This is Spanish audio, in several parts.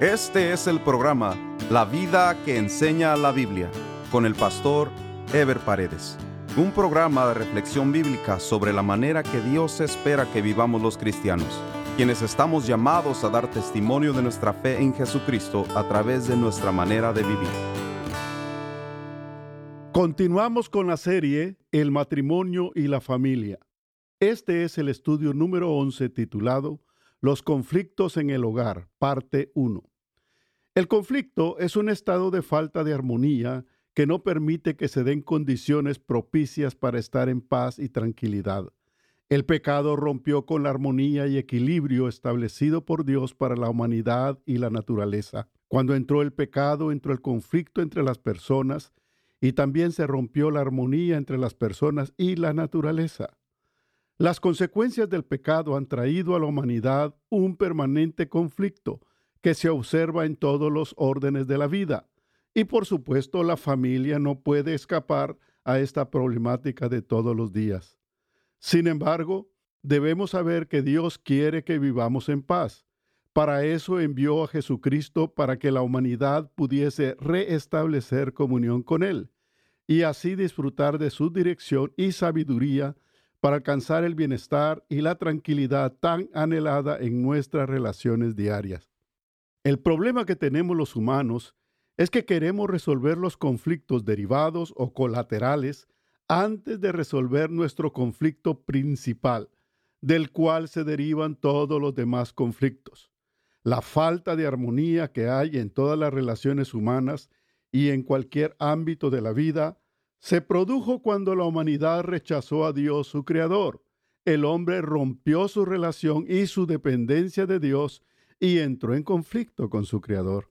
Este es el programa La vida que enseña la Biblia con el pastor Ever Paredes. Un programa de reflexión bíblica sobre la manera que Dios espera que vivamos los cristianos, quienes estamos llamados a dar testimonio de nuestra fe en Jesucristo a través de nuestra manera de vivir. Continuamos con la serie El matrimonio y la familia. Este es el estudio número 11 titulado los conflictos en el hogar, parte 1. El conflicto es un estado de falta de armonía que no permite que se den condiciones propicias para estar en paz y tranquilidad. El pecado rompió con la armonía y equilibrio establecido por Dios para la humanidad y la naturaleza. Cuando entró el pecado, entró el conflicto entre las personas y también se rompió la armonía entre las personas y la naturaleza. Las consecuencias del pecado han traído a la humanidad un permanente conflicto que se observa en todos los órdenes de la vida. Y por supuesto la familia no puede escapar a esta problemática de todos los días. Sin embargo, debemos saber que Dios quiere que vivamos en paz. Para eso envió a Jesucristo para que la humanidad pudiese reestablecer comunión con Él y así disfrutar de su dirección y sabiduría para alcanzar el bienestar y la tranquilidad tan anhelada en nuestras relaciones diarias. El problema que tenemos los humanos es que queremos resolver los conflictos derivados o colaterales antes de resolver nuestro conflicto principal, del cual se derivan todos los demás conflictos. La falta de armonía que hay en todas las relaciones humanas y en cualquier ámbito de la vida se produjo cuando la humanidad rechazó a Dios su Creador. El hombre rompió su relación y su dependencia de Dios y entró en conflicto con su Creador.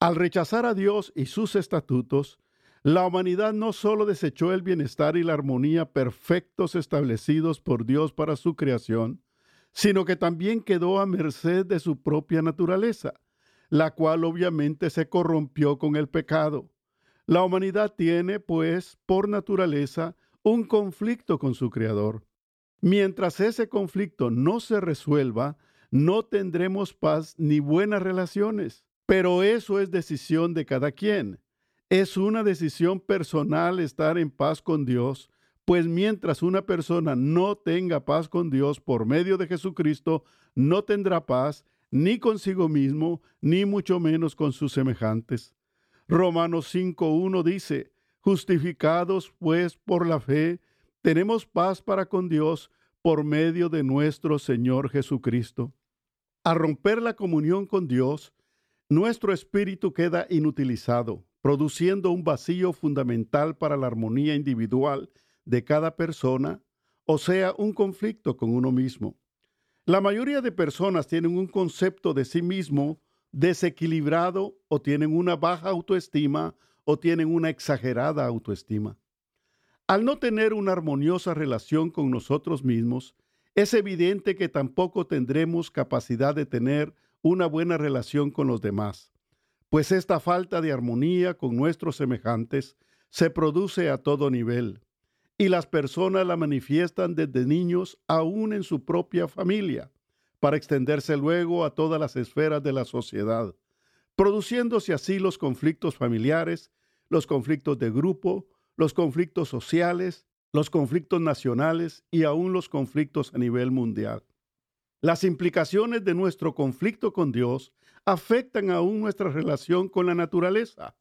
Al rechazar a Dios y sus estatutos, la humanidad no solo desechó el bienestar y la armonía perfectos establecidos por Dios para su creación, sino que también quedó a merced de su propia naturaleza, la cual obviamente se corrompió con el pecado. La humanidad tiene, pues, por naturaleza, un conflicto con su Creador. Mientras ese conflicto no se resuelva, no tendremos paz ni buenas relaciones. Pero eso es decisión de cada quien. Es una decisión personal estar en paz con Dios, pues mientras una persona no tenga paz con Dios por medio de Jesucristo, no tendrá paz ni consigo mismo, ni mucho menos con sus semejantes. Romanos 5.1 dice, justificados pues por la fe, tenemos paz para con Dios por medio de nuestro Señor Jesucristo. Al romper la comunión con Dios, nuestro espíritu queda inutilizado, produciendo un vacío fundamental para la armonía individual de cada persona, o sea, un conflicto con uno mismo. La mayoría de personas tienen un concepto de sí mismo desequilibrado o tienen una baja autoestima o tienen una exagerada autoestima. Al no tener una armoniosa relación con nosotros mismos, es evidente que tampoco tendremos capacidad de tener una buena relación con los demás, pues esta falta de armonía con nuestros semejantes se produce a todo nivel, y las personas la manifiestan desde niños aún en su propia familia para extenderse luego a todas las esferas de la sociedad, produciéndose así los conflictos familiares, los conflictos de grupo, los conflictos sociales, los conflictos nacionales y aún los conflictos a nivel mundial. Las implicaciones de nuestro conflicto con Dios afectan aún nuestra relación con la naturaleza,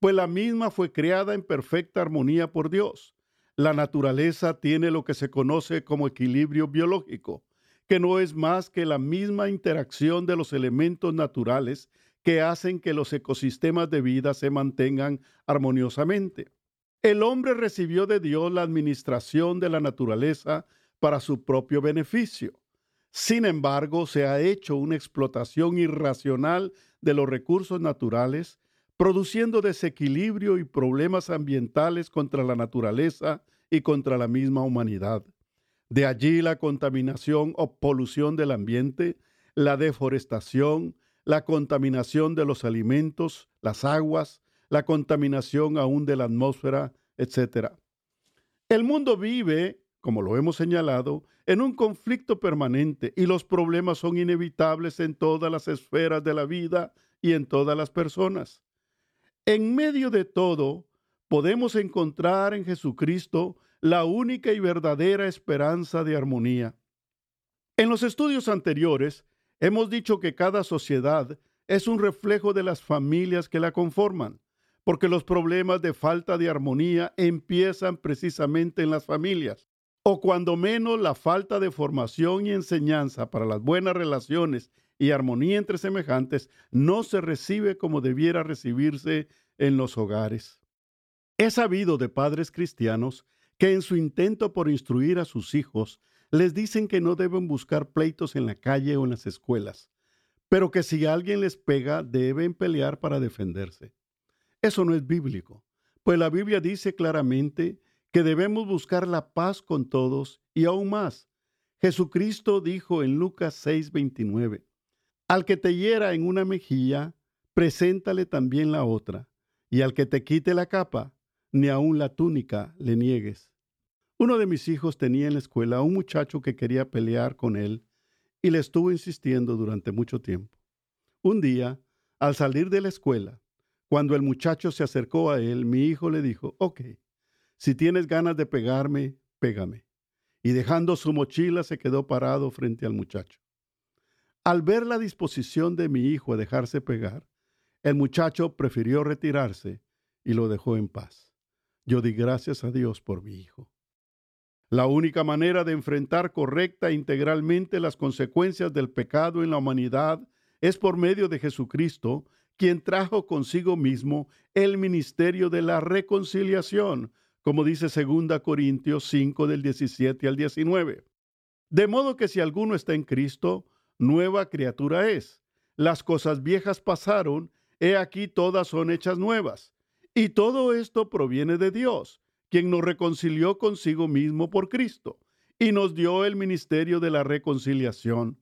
pues la misma fue creada en perfecta armonía por Dios. La naturaleza tiene lo que se conoce como equilibrio biológico, que no es más que la misma interacción de los elementos naturales que hacen que los ecosistemas de vida se mantengan armoniosamente. El hombre recibió de Dios la administración de la naturaleza para su propio beneficio. Sin embargo, se ha hecho una explotación irracional de los recursos naturales, produciendo desequilibrio y problemas ambientales contra la naturaleza y contra la misma humanidad. De allí la contaminación o polución del ambiente, la deforestación, la contaminación de los alimentos, las aguas, la contaminación aún de la atmósfera, etc. El mundo vive como lo hemos señalado, en un conflicto permanente y los problemas son inevitables en todas las esferas de la vida y en todas las personas. En medio de todo, podemos encontrar en Jesucristo la única y verdadera esperanza de armonía. En los estudios anteriores, hemos dicho que cada sociedad es un reflejo de las familias que la conforman, porque los problemas de falta de armonía empiezan precisamente en las familias, o cuando menos la falta de formación y enseñanza para las buenas relaciones y armonía entre semejantes no se recibe como debiera recibirse en los hogares. He sabido de padres cristianos que en su intento por instruir a sus hijos les dicen que no deben buscar pleitos en la calle o en las escuelas, pero que si alguien les pega deben pelear para defenderse. Eso no es bíblico, pues la Biblia dice claramente que debemos buscar la paz con todos y aún más. Jesucristo dijo en Lucas 6:29, Al que te hiera en una mejilla, preséntale también la otra, y al que te quite la capa, ni aun la túnica le niegues. Uno de mis hijos tenía en la escuela a un muchacho que quería pelear con él y le estuvo insistiendo durante mucho tiempo. Un día, al salir de la escuela, cuando el muchacho se acercó a él, mi hijo le dijo, ok, si tienes ganas de pegarme, pégame. Y dejando su mochila se quedó parado frente al muchacho. Al ver la disposición de mi hijo a dejarse pegar, el muchacho prefirió retirarse y lo dejó en paz. Yo di gracias a Dios por mi hijo. La única manera de enfrentar correcta e integralmente las consecuencias del pecado en la humanidad es por medio de Jesucristo, quien trajo consigo mismo el ministerio de la reconciliación, como dice 2 Corintios 5 del 17 al 19. De modo que si alguno está en Cristo, nueva criatura es. Las cosas viejas pasaron, he aquí todas son hechas nuevas. Y todo esto proviene de Dios quien nos reconcilió consigo mismo por Cristo y nos dio el ministerio de la reconciliación,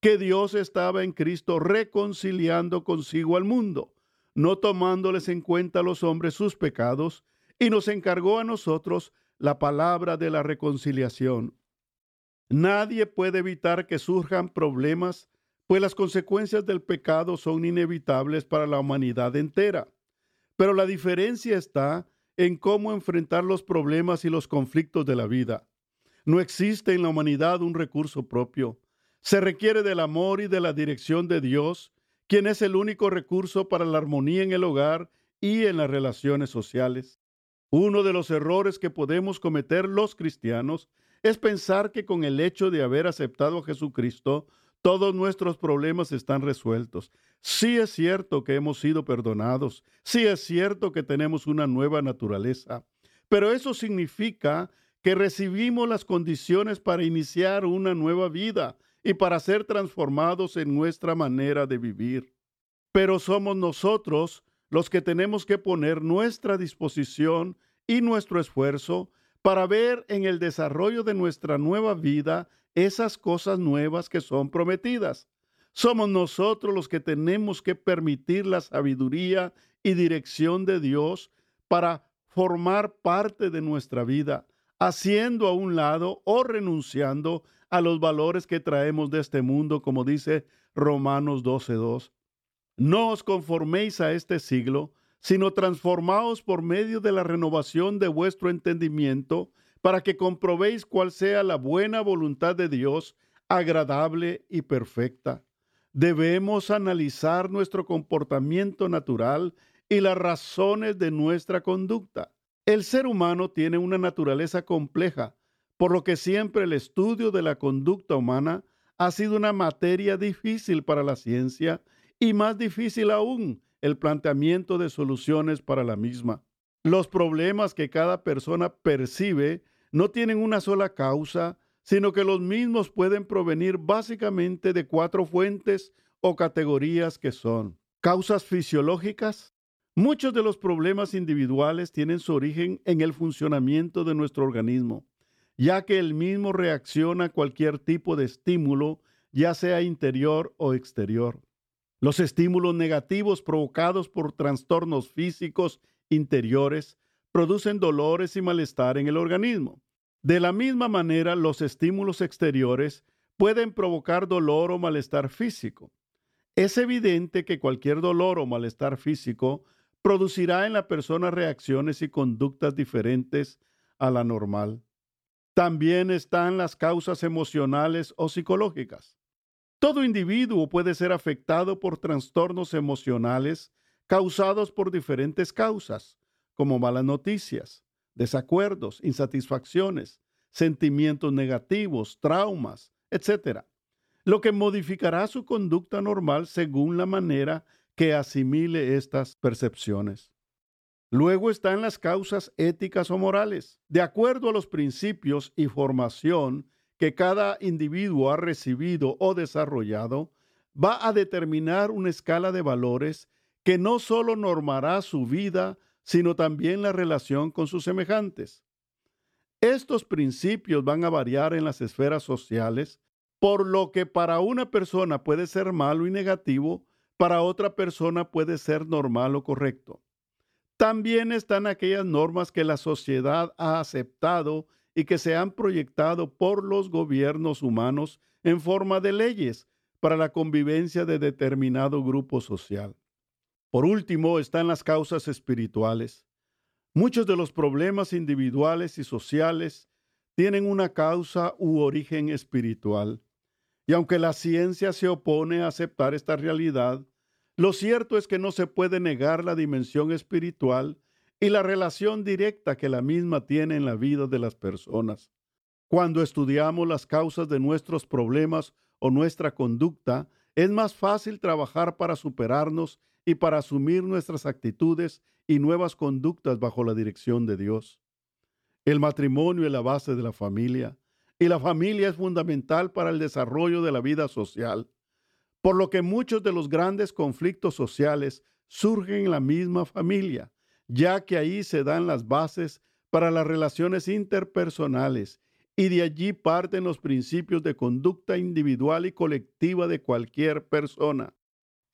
que Dios estaba en Cristo reconciliando consigo al mundo, no tomándoles en cuenta a los hombres sus pecados, y nos encargó a nosotros la palabra de la reconciliación. Nadie puede evitar que surjan problemas, pues las consecuencias del pecado son inevitables para la humanidad entera. Pero la diferencia está en cómo enfrentar los problemas y los conflictos de la vida. No existe en la humanidad un recurso propio. Se requiere del amor y de la dirección de Dios, quien es el único recurso para la armonía en el hogar y en las relaciones sociales. Uno de los errores que podemos cometer los cristianos es pensar que con el hecho de haber aceptado a Jesucristo, todos nuestros problemas están resueltos. Sí es cierto que hemos sido perdonados, sí es cierto que tenemos una nueva naturaleza, pero eso significa que recibimos las condiciones para iniciar una nueva vida y para ser transformados en nuestra manera de vivir. Pero somos nosotros los que tenemos que poner nuestra disposición y nuestro esfuerzo para ver en el desarrollo de nuestra nueva vida esas cosas nuevas que son prometidas. Somos nosotros los que tenemos que permitir la sabiduría y dirección de Dios para formar parte de nuestra vida, haciendo a un lado o renunciando a los valores que traemos de este mundo, como dice Romanos 12.2. No os conforméis a este siglo, sino transformaos por medio de la renovación de vuestro entendimiento, para que comprobéis cuál sea la buena voluntad de Dios, agradable y perfecta debemos analizar nuestro comportamiento natural y las razones de nuestra conducta. El ser humano tiene una naturaleza compleja, por lo que siempre el estudio de la conducta humana ha sido una materia difícil para la ciencia y más difícil aún el planteamiento de soluciones para la misma. Los problemas que cada persona percibe no tienen una sola causa, sino que los mismos pueden provenir básicamente de cuatro fuentes o categorías que son causas fisiológicas. Muchos de los problemas individuales tienen su origen en el funcionamiento de nuestro organismo, ya que el mismo reacciona a cualquier tipo de estímulo, ya sea interior o exterior. Los estímulos negativos provocados por trastornos físicos interiores producen dolores y malestar en el organismo. De la misma manera, los estímulos exteriores pueden provocar dolor o malestar físico. Es evidente que cualquier dolor o malestar físico producirá en la persona reacciones y conductas diferentes a la normal. También están las causas emocionales o psicológicas. Todo individuo puede ser afectado por trastornos emocionales causados por diferentes causas, como malas noticias, desacuerdos, insatisfacciones, sentimientos negativos, traumas, etc. Lo que modificará su conducta normal según la manera que asimile estas percepciones. Luego están las causas éticas o morales. De acuerdo a los principios y formación que cada individuo ha recibido o desarrollado, va a determinar una escala de valores que no solo normará su vida, sino también la relación con sus semejantes. Estos principios van a variar en las esferas sociales, por lo que para una persona puede ser malo y negativo, para otra persona puede ser normal o correcto. También están aquellas normas que la sociedad ha aceptado y que se han proyectado por los gobiernos humanos en forma de leyes para la convivencia de determinado grupo social. Por último, están las causas espirituales. Muchos de los problemas individuales y sociales tienen una causa u origen espiritual. Y aunque la ciencia se opone a aceptar esta realidad, lo cierto es que no se puede negar la dimensión espiritual y la relación directa que la misma tiene en la vida de las personas. Cuando estudiamos las causas de nuestros problemas o nuestra conducta, es más fácil trabajar para superarnos y para asumir nuestras actitudes y nuevas conductas bajo la dirección de Dios. El matrimonio es la base de la familia y la familia es fundamental para el desarrollo de la vida social, por lo que muchos de los grandes conflictos sociales surgen en la misma familia, ya que ahí se dan las bases para las relaciones interpersonales y de allí parten los principios de conducta individual y colectiva de cualquier persona.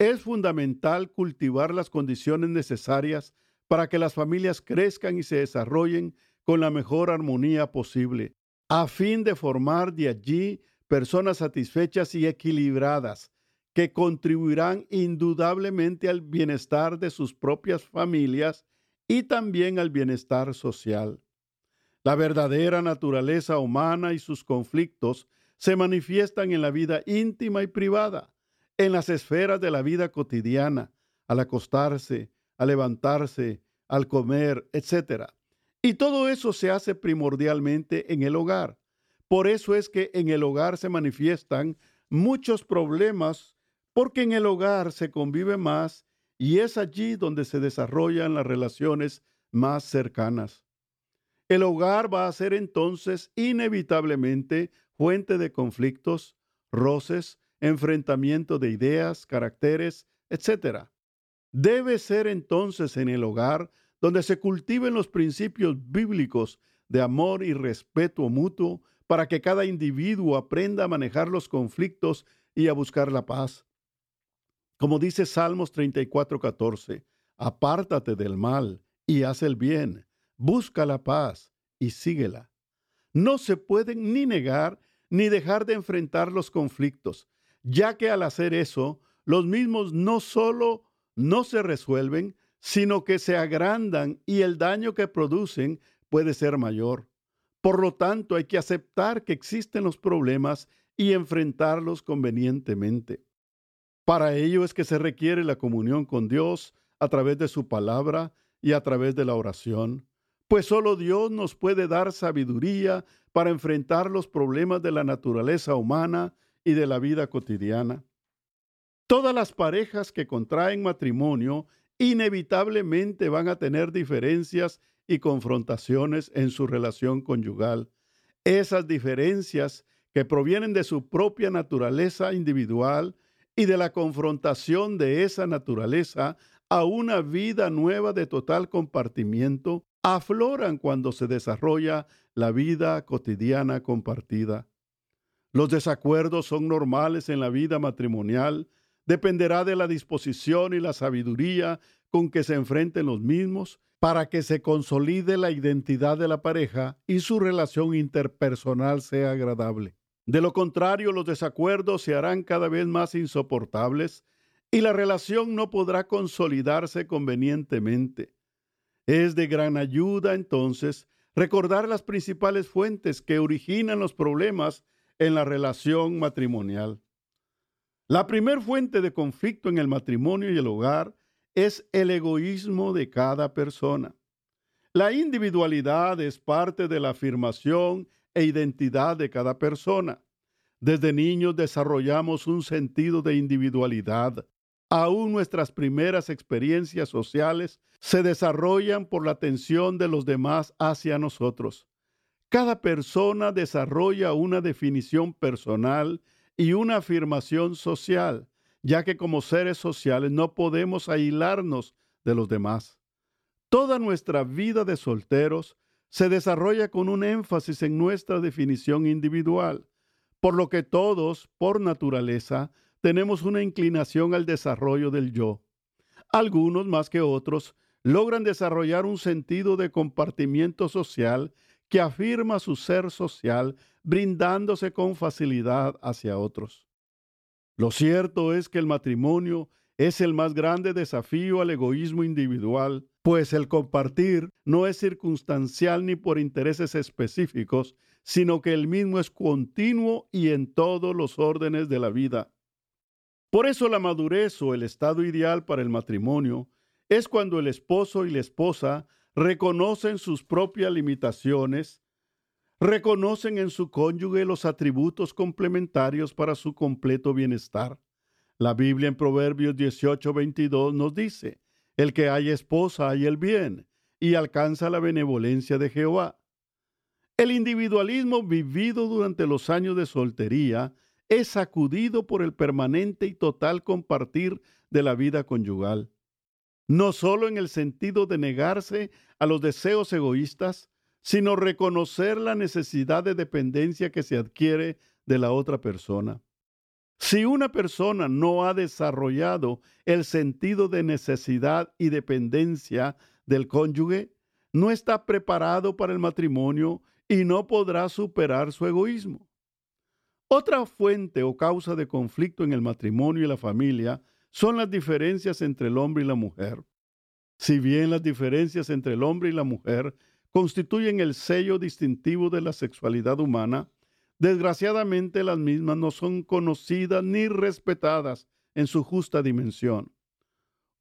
Es fundamental cultivar las condiciones necesarias para que las familias crezcan y se desarrollen con la mejor armonía posible, a fin de formar de allí personas satisfechas y equilibradas, que contribuirán indudablemente al bienestar de sus propias familias y también al bienestar social. La verdadera naturaleza humana y sus conflictos se manifiestan en la vida íntima y privada, en las esferas de la vida cotidiana, al acostarse, al levantarse, al comer, etc. Y todo eso se hace primordialmente en el hogar. Por eso es que en el hogar se manifiestan muchos problemas, porque en el hogar se convive más y es allí donde se desarrollan las relaciones más cercanas. El hogar va a ser entonces inevitablemente fuente de conflictos, roces, enfrentamiento de ideas, caracteres, etc. Debe ser entonces en el hogar donde se cultiven los principios bíblicos de amor y respeto mutuo para que cada individuo aprenda a manejar los conflictos y a buscar la paz. Como dice Salmos 34:14, apártate del mal y haz el bien, busca la paz y síguela. No se pueden ni negar ni dejar de enfrentar los conflictos, ya que al hacer eso, los mismos no solo no se resuelven, sino que se agrandan y el daño que producen puede ser mayor. Por lo tanto, hay que aceptar que existen los problemas y enfrentarlos convenientemente. Para ello es que se requiere la comunión con Dios a través de su palabra y a través de la oración, pues solo Dios nos puede dar sabiduría para enfrentar los problemas de la naturaleza humana y de la vida cotidiana. Todas las parejas que contraen matrimonio inevitablemente van a tener diferencias y confrontaciones en su relación conyugal. Esas diferencias que provienen de su propia naturaleza individual y de la confrontación de esa naturaleza a una vida nueva de total compartimiento, afloran cuando se desarrolla la vida cotidiana compartida. Los desacuerdos son normales en la vida matrimonial, dependerá de la disposición y la sabiduría con que se enfrenten los mismos para que se consolide la identidad de la pareja y su relación interpersonal sea agradable. De lo contrario, los desacuerdos se harán cada vez más insoportables y la relación no podrá consolidarse convenientemente. Es de gran ayuda entonces recordar las principales fuentes que originan los problemas en la relación matrimonial. La primer fuente de conflicto en el matrimonio y el hogar es el egoísmo de cada persona. La individualidad es parte de la afirmación e identidad de cada persona. Desde niños desarrollamos un sentido de individualidad. Aún nuestras primeras experiencias sociales se desarrollan por la atención de los demás hacia nosotros. Cada persona desarrolla una definición personal y una afirmación social ya que como seres sociales no podemos aislarnos de los demás. Toda nuestra vida de solteros se desarrolla con un énfasis en nuestra definición individual, por lo que todos, por naturaleza, tenemos una inclinación al desarrollo del yo. Algunos, más que otros, logran desarrollar un sentido de compartimiento social que afirma su ser social, brindándose con facilidad hacia otros. Lo cierto es que el matrimonio es el más grande desafío al egoísmo individual, pues el compartir no es circunstancial ni por intereses específicos, sino que el mismo es continuo y en todos los órdenes de la vida. Por eso la madurez o el estado ideal para el matrimonio es cuando el esposo y la esposa reconocen sus propias limitaciones, reconocen en su cónyuge los atributos complementarios para su completo bienestar. La Biblia en Proverbios 18:22 nos dice, el que hay esposa hay el bien y alcanza la benevolencia de Jehová. El individualismo vivido durante los años de soltería es sacudido por el permanente y total compartir de la vida conyugal. No solo en el sentido de negarse a los deseos egoístas, sino reconocer la necesidad de dependencia que se adquiere de la otra persona. Si una persona no ha desarrollado el sentido de necesidad y dependencia del cónyuge, no está preparado para el matrimonio y no podrá superar su egoísmo. Otra fuente o causa de conflicto en el matrimonio y la familia son las diferencias entre el hombre y la mujer. Si bien las diferencias entre el hombre y la mujer constituyen el sello distintivo de la sexualidad humana, desgraciadamente las mismas no son conocidas ni respetadas en su justa dimensión.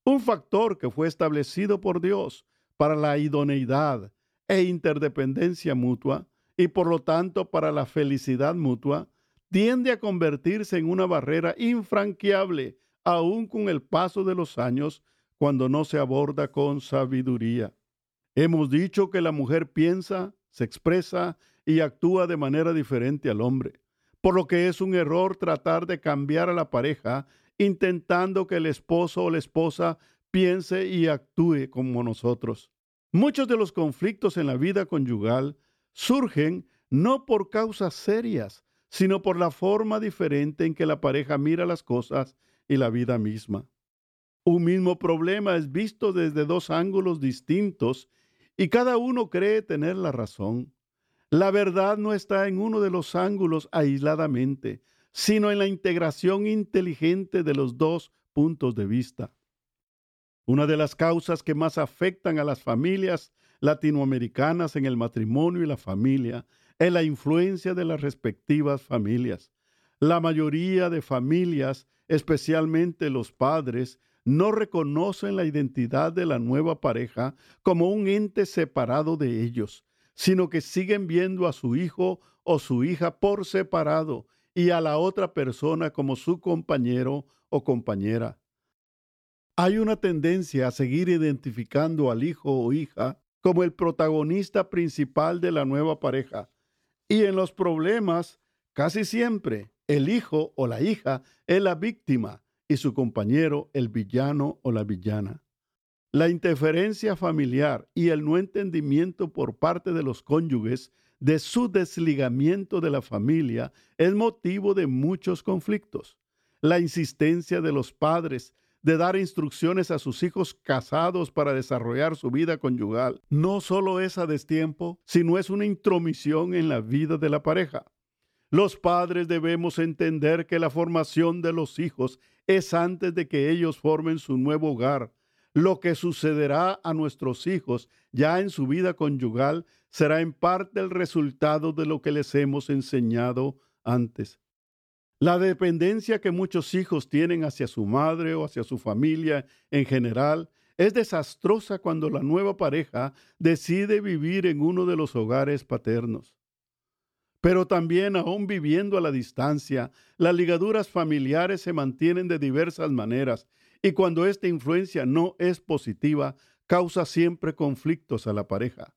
Un factor que fue establecido por Dios para la idoneidad e interdependencia mutua y por lo tanto para la felicidad mutua, tiende a convertirse en una barrera infranqueable aún con el paso de los años cuando no se aborda con sabiduría. Hemos dicho que la mujer piensa, se expresa y actúa de manera diferente al hombre, por lo que es un error tratar de cambiar a la pareja intentando que el esposo o la esposa piense y actúe como nosotros. Muchos de los conflictos en la vida conyugal surgen no por causas serias, sino por la forma diferente en que la pareja mira las cosas y la vida misma. Un mismo problema es visto desde dos ángulos distintos y cada uno cree tener la razón. La verdad no está en uno de los ángulos aisladamente, sino en la integración inteligente de los dos puntos de vista. Una de las causas que más afectan a las familias latinoamericanas en el matrimonio y la familia es la influencia de las respectivas familias. La mayoría de familias, especialmente los padres, no reconocen la identidad de la nueva pareja como un ente separado de ellos, sino que siguen viendo a su hijo o su hija por separado y a la otra persona como su compañero o compañera. Hay una tendencia a seguir identificando al hijo o hija como el protagonista principal de la nueva pareja. Y en los problemas, casi siempre, el hijo o la hija es la víctima y su compañero el villano o la villana. La interferencia familiar y el no entendimiento por parte de los cónyuges de su desligamiento de la familia es motivo de muchos conflictos. La insistencia de los padres de dar instrucciones a sus hijos casados para desarrollar su vida conyugal, no solo es a destiempo, sino es una intromisión en la vida de la pareja. Los padres debemos entender que la formación de los hijos es antes de que ellos formen su nuevo hogar. Lo que sucederá a nuestros hijos ya en su vida conyugal será en parte el resultado de lo que les hemos enseñado antes. La dependencia que muchos hijos tienen hacia su madre o hacia su familia en general es desastrosa cuando la nueva pareja decide vivir en uno de los hogares paternos. Pero también aún viviendo a la distancia, las ligaduras familiares se mantienen de diversas maneras y cuando esta influencia no es positiva, causa siempre conflictos a la pareja.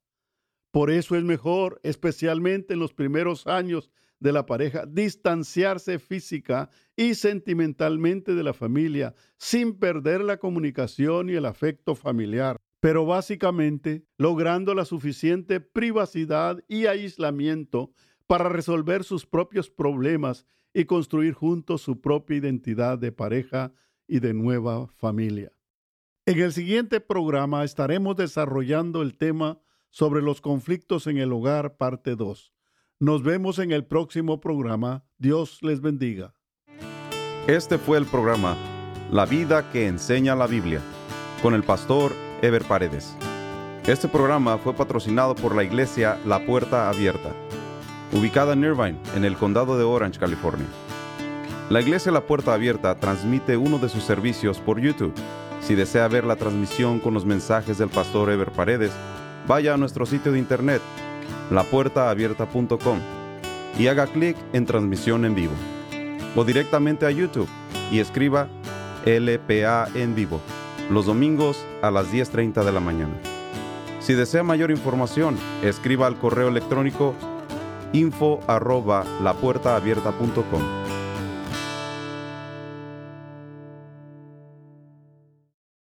Por eso es mejor, especialmente en los primeros años de la pareja, distanciarse física y sentimentalmente de la familia sin perder la comunicación y el afecto familiar, pero básicamente logrando la suficiente privacidad y aislamiento para resolver sus propios problemas y construir juntos su propia identidad de pareja y de nueva familia. En el siguiente programa estaremos desarrollando el tema sobre los conflictos en el hogar, parte 2. Nos vemos en el próximo programa. Dios les bendiga. Este fue el programa La vida que enseña la Biblia con el pastor Ever Paredes. Este programa fue patrocinado por la iglesia La Puerta Abierta, ubicada en Irvine, en el condado de Orange, California. La iglesia La Puerta Abierta transmite uno de sus servicios por YouTube. Si desea ver la transmisión con los mensajes del pastor Ever Paredes, vaya a nuestro sitio de internet lapuertaabierta.com y haga clic en transmisión en vivo. O directamente a YouTube y escriba LPA en vivo los domingos a las 10.30 de la mañana. Si desea mayor información, escriba al correo electrónico info arroba lapuertaabierta.com